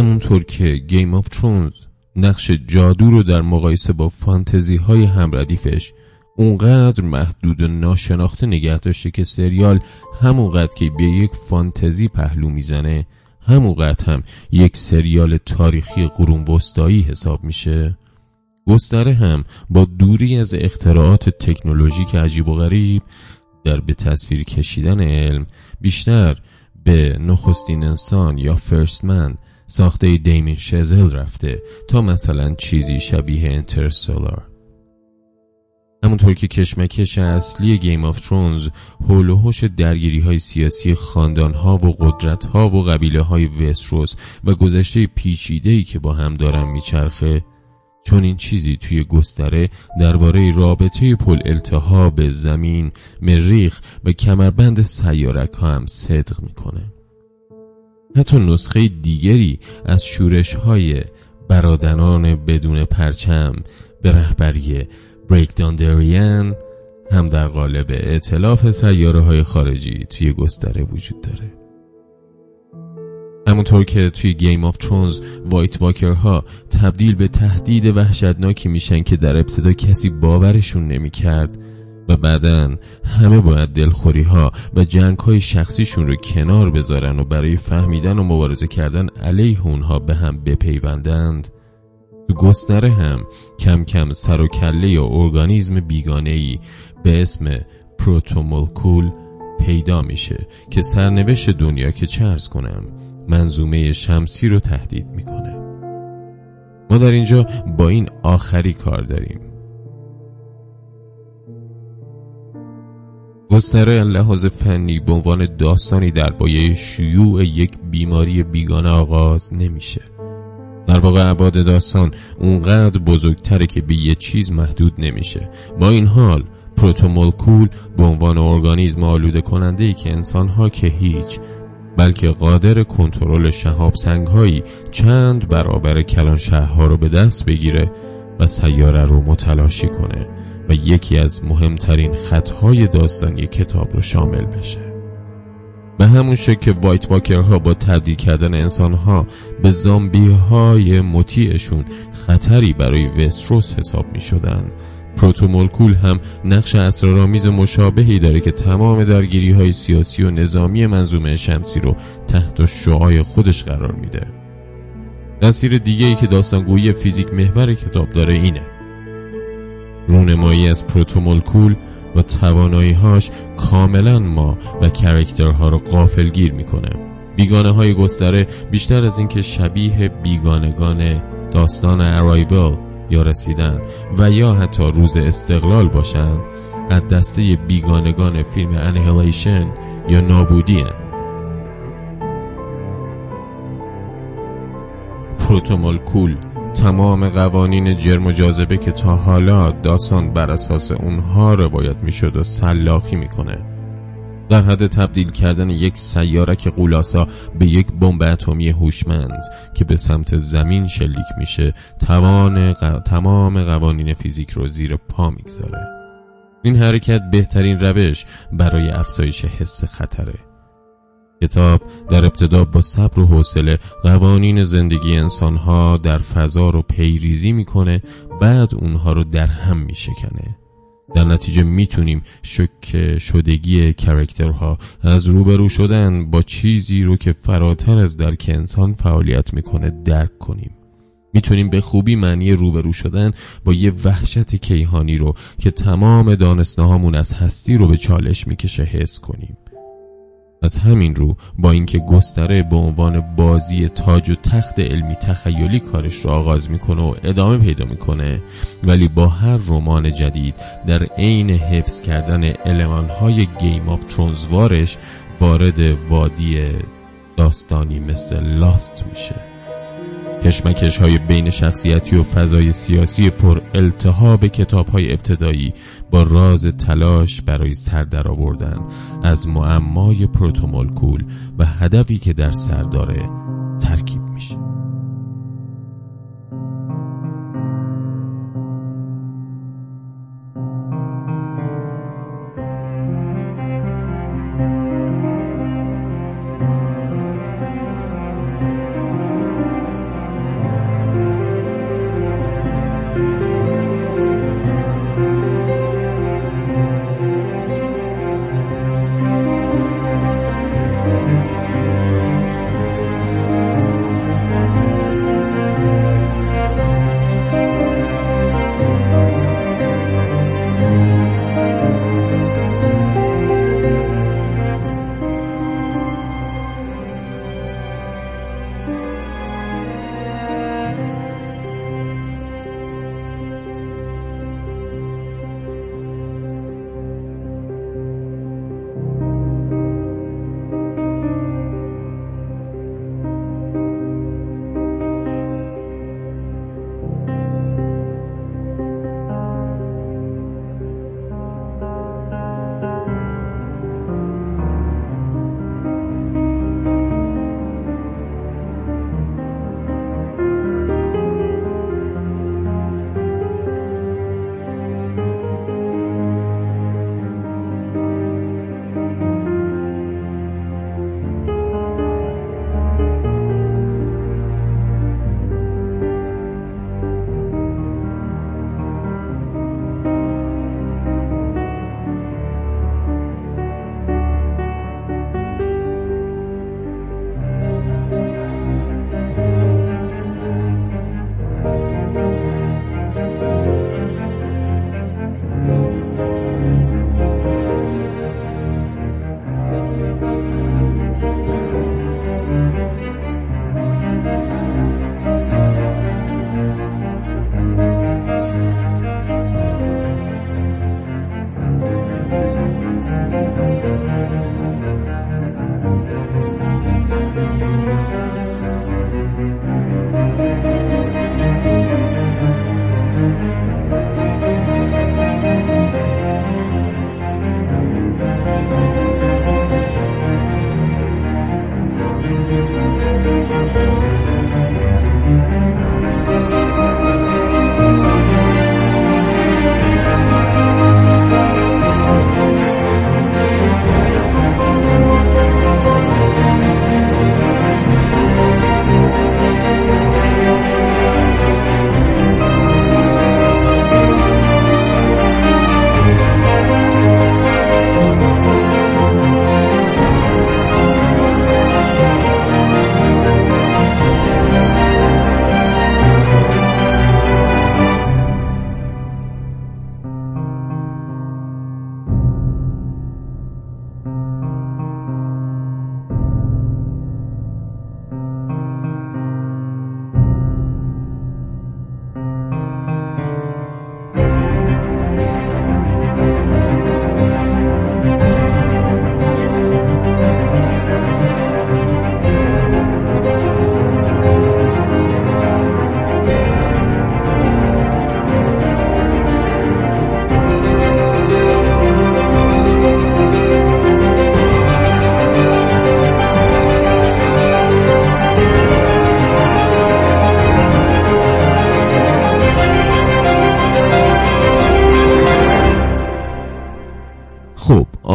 همونطور که Game of Thrones نقش جادو رو در مقایسه با فانتزی های همردیفش اونقدر محدود و ناشناخته نگه داشته که سریال همونقدر که به یک فانتزی پهلو می‌زنه همونقدر هم یک سریال تاریخی قرون وسطایی حساب میشه. گستره هم با دوری از اختراعات تکنولوژیک عجیب و غریب در به تصویر کشیدن علم بیشتر به نخستین انسان یا First Man ساخته دیمین شزل رفته تا مثلا چیزی شبیه Interstellar همونطور که کشمکش اصلی Game of Thrones حول و حوش درگیری های سیاسی خاندان ها و قدرت ها و قبیله های وستروس و گذشته پیچیده ای که با هم دارن میچرخه چنین چیزی توی گستره درباره رابطه پر التهاب زمین، مریخ و کمربند سیارک ها هم صدق می‌کنه. حتی نسخه دیگری از شورش های برادران بدون پرچم به رهبری دریان هم در قالب ائتلاف سیاره های خارجی توی گستره وجود داره. همونطور که توی Game of Thrones White Walker ها تبدیل به تهدید وحشتناکی میشن که در ابتدا کسی باورشون نمی‌کرد و بعدا همه باید دلخوری ها و جنگ های شخصیشون رو کنار بذارن و برای فهمیدن و مبارزه کردن علیه اونها به هم بپیوندند. تو گستره هم کم کم سر و کله یا ارگانیزم بیگانه ای به اسم پروتومولکول پیدا میشه که سرنوشت دنیا که چرز کنم منظومه شمسی رو تهدید می‌کنه. ما در اینجا با این آخری کار داریم. گستره لحاظ فنی به عنوان داستانی در بایه شیوع یک بیماری بیگانه آغاز نمیشه. در واقع عباد داستان اونقدر بزرگتره که به یه چیز محدود نمیشه. با این حال پروتومولکول به عنوان ارگانیزم آلوده کننده ای که انسان ها که هیچ بلکه قادر کنترل شهاب سنگ هایی چند برابر کلان شهرها رو به دست بگیره و سیاره رو متلاشی کنه. و یکی از مهمترین خطهای داستانی کتاب رو شامل بشه. به همون شکل که وایت واکرها با تبدیل کردن انسانها به زامبی های مطیعشون خطری برای وستروس حساب می شدن پروتومولکول هم نقش اسرارآمیز مشابهی داره که تمام درگیری های سیاسی و نظامی منظومه شمسی رو تحت شعاع خودش قرار میده. تأثیر دیگه ای که داستانگویی فیزیک محور کتاب داره اینه. رونمایی از protomolecule و تواناییهاش کاملا ما و character ها رو غافلگیر می‌کنه بیگانه های گستره بیشتر از اینکه شبیه بیگانگان داستان Arrival یا رسیدن و یا حتی روز استقلال باشند از دسته بیگانگان فیلم Annihilation یا نابودی هن. پروتومولکول تمام قوانین جرم و جاذبه که تا حالا داستان بر اساس اونها روایت می‌شد و سلاخی می‌کنه. در حد تبدیل کردن یک سیارک قولاسا به یک بمب اتمی هوشمند که به سمت زمین شلیک میشه توان تمام قوانین فیزیک رو زیر پا می‌گذاره. این حرکت بهترین روش برای افزایش حس خطره. کتاب در ابتدا با صبر و حوصله قوانین زندگی انسانها در فضا رو پیریزی می‌کنه بعد اونها رو در هم میشکنه. در نتیجه می‌تونیم شک شدگی کرکترها از روبرو شدن با چیزی رو که فراتر از درک انسان فعالیت می‌کنه درک کنیم. می‌تونیم به خوبی معنی روبرو شدن با یه وحشت کیهانی رو که تمام دانستناهامون از هستی رو به چالش می‌کشه حس کنیم. از همین رو با اینکه گستره به عنوان بازی تاج و تخت علمی تخیلی کارش رو آغاز می‌کنه و ادامه پیدا می‌کنه ولی با هر رمان جدید در عین حفظ کردن های گیم آف ترونزوارش وارد وادی داستانی مثل لاست میشه. کشمکش های بین شخصیتی و فضای سیاسی پر التهاب کتاب های ابتدایی با راز تلاش برای سر آوردن از معمای پروتومولکول و هدفی که در سر داره ترکیب.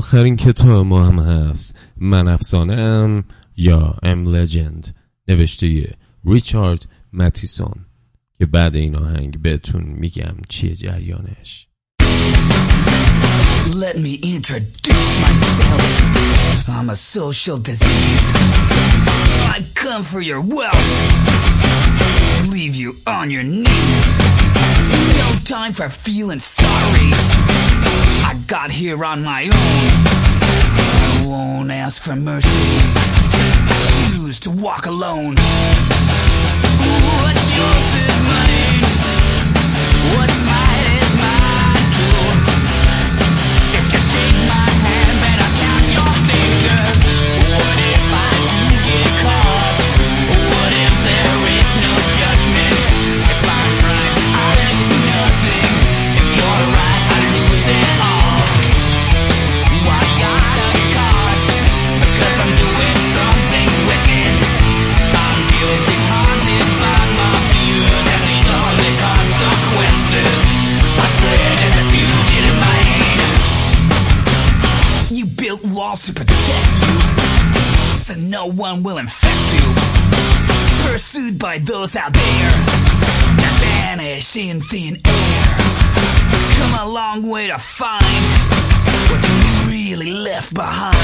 آخرین کتاب ما هم هست من افسانه ام یا ام لجند نوشته ریچارد متیسون که بعد این آهنگ بهتون میگم چیه جریانش Let me introduce myself I'm a social disease I come for your wealth Leave you on your knees No time for feeling sorry I got here on my own. I won't ask for mercy. Choose to walk alone. What's yours is mine. What's mine is mine too. If you shake my one will infect you. Pursued by those out there that vanish in thin air. Come a long way to find what you really left behind.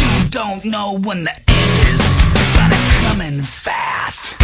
You don't know when the end is, but it's coming fast.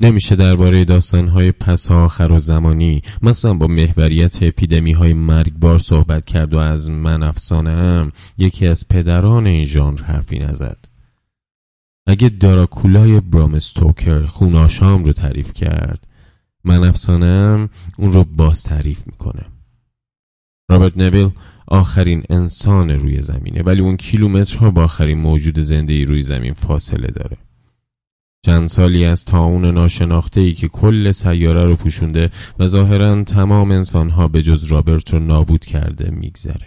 نمیشه درباره داستانهای پس آخر و زمانی. مثلا با محوریت اپیدمی های مرگبار صحبت کرد و از من افسانه هم یکی از پدران این ژانر حرفی نزد. اگه داراکولای برام ستوکر خوناشام رو تعریف کرد من افسانم اون رو باز تعریف می‌کنه رابرت نویل آخرین انسان روی زمینه ولی اون کیلومترها با آخرین موجود زنده روی زمین فاصله داره. چند سالی از تاون ناشناخته ای که کل سیاره رو پوشونده و ظاهرا تمام انسانها به جز رابرت رو نابود کرده میگذره.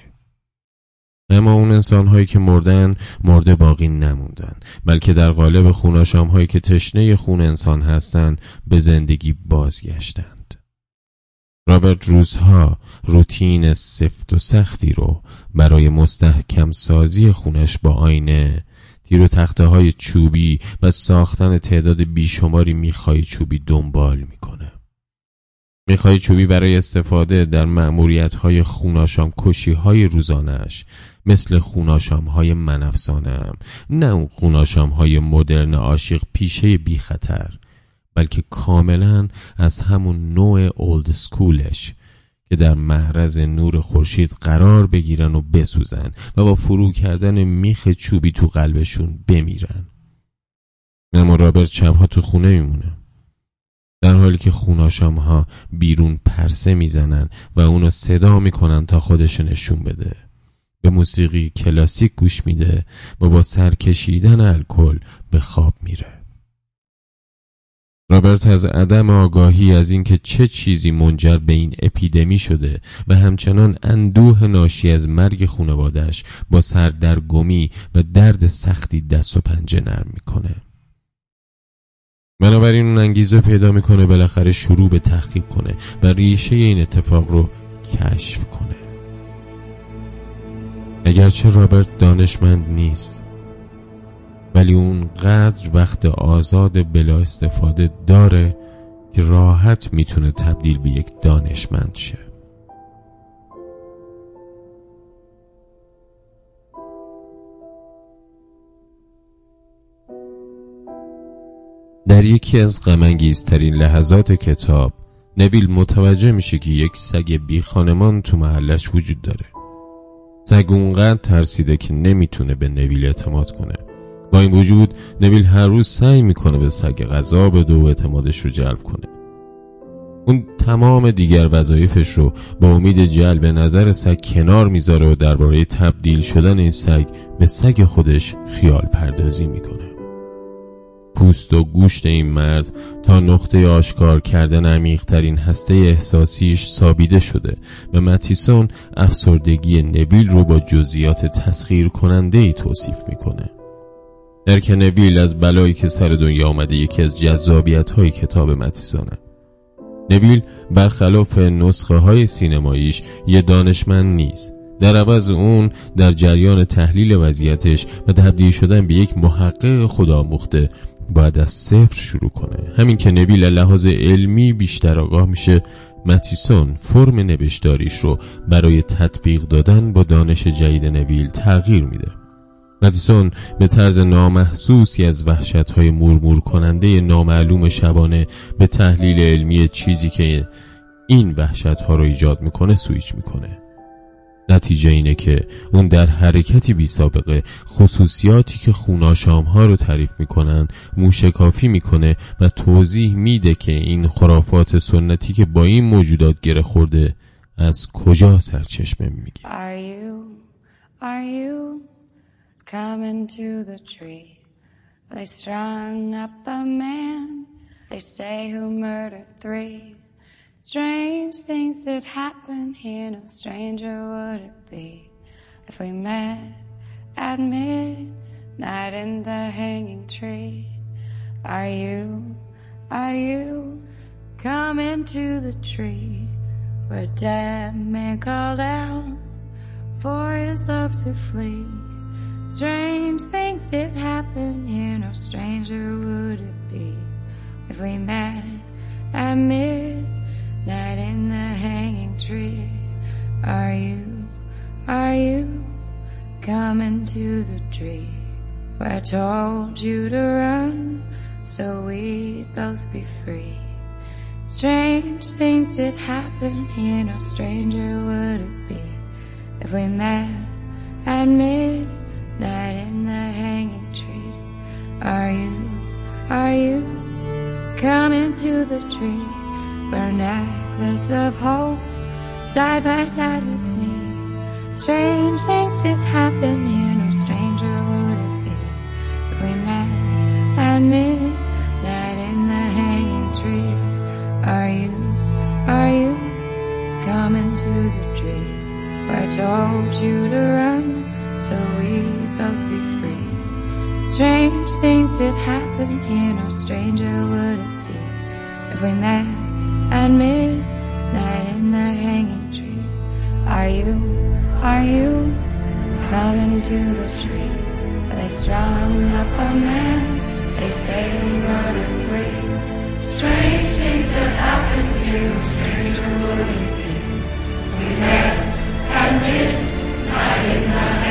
اما اون انسان هایی که مردن مرده باقی نموندن بلکه در قالب خوناشام هایی که تشنه خون انسان هستند به زندگی بازگشتند. رابرت روزها روتین سفت و سختی رو برای مستحکم سازی خونش با آینه تیر و تخته های چوبی و ساختن تعداد بیشماری می‌خوای چوبی دنبال می‌کنه. می‌خوای چوبی برای استفاده در معمولیت های خوناشام کشی های روزانش مثل خوناشام های منفسانم نه اون خوناشام های مدرن عاشق پیشه بی خطر بلکه کاملا از همون نوع اولد سکولش که در محرز نور خورشید قرار بگیرن و بسوزن و با فرو کردن میخ چوبی تو قلبشون بمیرن. اما رابرت شبها تو خونه میمونه. در حالی که خوناشام ها بیرون پرسه می‌زنن و اونو صدا می‌کنن تا خودش نشون بده. به موسیقی کلاسیک گوش میده و با سرکشیدن الکل به خواب میره. رابرت از عدم آگاهی از اینکه چه چیزی منجر به این اپیدمی شده و همچنان اندوه ناشی از مرگ خانوادش با سردرگمی و درد سختی دست و پنجه نرم می‌کنه. بنابراین اون انگیزه پیدا می‌کنه بالاخره شروع به تحقیق کنه و ریشه این اتفاق رو کشف کنه. اگرچه رابرت دانشمند نیست ولی اونقدر وقت آزاد بلا استفاده داره که راحت می‌تونه تبدیل به یک دانشمند شه. در یکی از غمانگیزترین لحظات کتاب نبیل متوجه میشه که یک سگ بی خانمان تو محلش وجود داره. سگ اونقدر ترسیده که نمی‌تونه به نویل اعتماد کنه. با این وجود نویل هر روز سعی می‌کنه به سگ غذا به دو اعتمادش رو جلب کنه. اون تمام دیگر وظایفش رو با امید جلب نظر سگ کنار می‌ذاره و درباره تبدیل شدن این سگ به سگ خودش خیال پردازی می‌کنه. پوست و گوشت این مرد تا نقطه آشکار کردن عمیقترین هسته احساسیش سابیده شده و متیسون افسردگی نویل رو با جزئیات تسخیر کننده ای توصیف می‌کنه. درک نویل از بلایی که سر دنیا آمده یکی از جذابیت های کتاب متیسانه نویل برخلاف نسخه های سینماییش یه دانشمند نیست. در عوض اون در جریان تحلیل وضعیتش و تبدیل شدن به یک محقق خداموخته باید از صفر شروع کنه. همین که نویل لحاظ علمی بیشتر آگاه میشه متیسون فرم نوشتاریش رو برای تطبیق دادن با دانش جدید نویل تغییر میده. متیسون به طرز نامحسوسی از وحشت های مرمور کننده نامعلوم شبانه به تحلیل علمی چیزی که این وحشت ها رو ایجاد می‌کنه سویچ می‌کنه. نتیجه اینه که اون در حرکتی بی سابقه خصوصیاتی که خوناشام ها رو تعریف می‌کنن موشکافی می‌کنه و توضیح میده که این خرافات سنتی که با این موجودات گره خورده از کجا سرچشمه می‌گیره. Coming to the tree. They strung up a man, they say who murdered three. Strange things did happen here, no stranger would it be if we met at midnight in the hanging tree. Are you, are you coming to the tree where dead man called out for his love to flee? Strange things did happen here, no stranger would it be if we met at midnight in the hanging tree. Are you, are you coming to the tree where I told you to run so we'd both be free. Strange things did happen here, no stranger would it be if we met at midnight in the hanging tree. Are you, are you coming to the tree? A necklace of hope side by side with me. Strange things did happen here, no stranger would it be if we met at midnight sitting here, no stranger would it be if we met at midnight in the hanging tree? Are you, are you coming to the tree? Are they strung up a man? They say you are to. Strange things that happened here, no stranger would it be if we met at midnight in the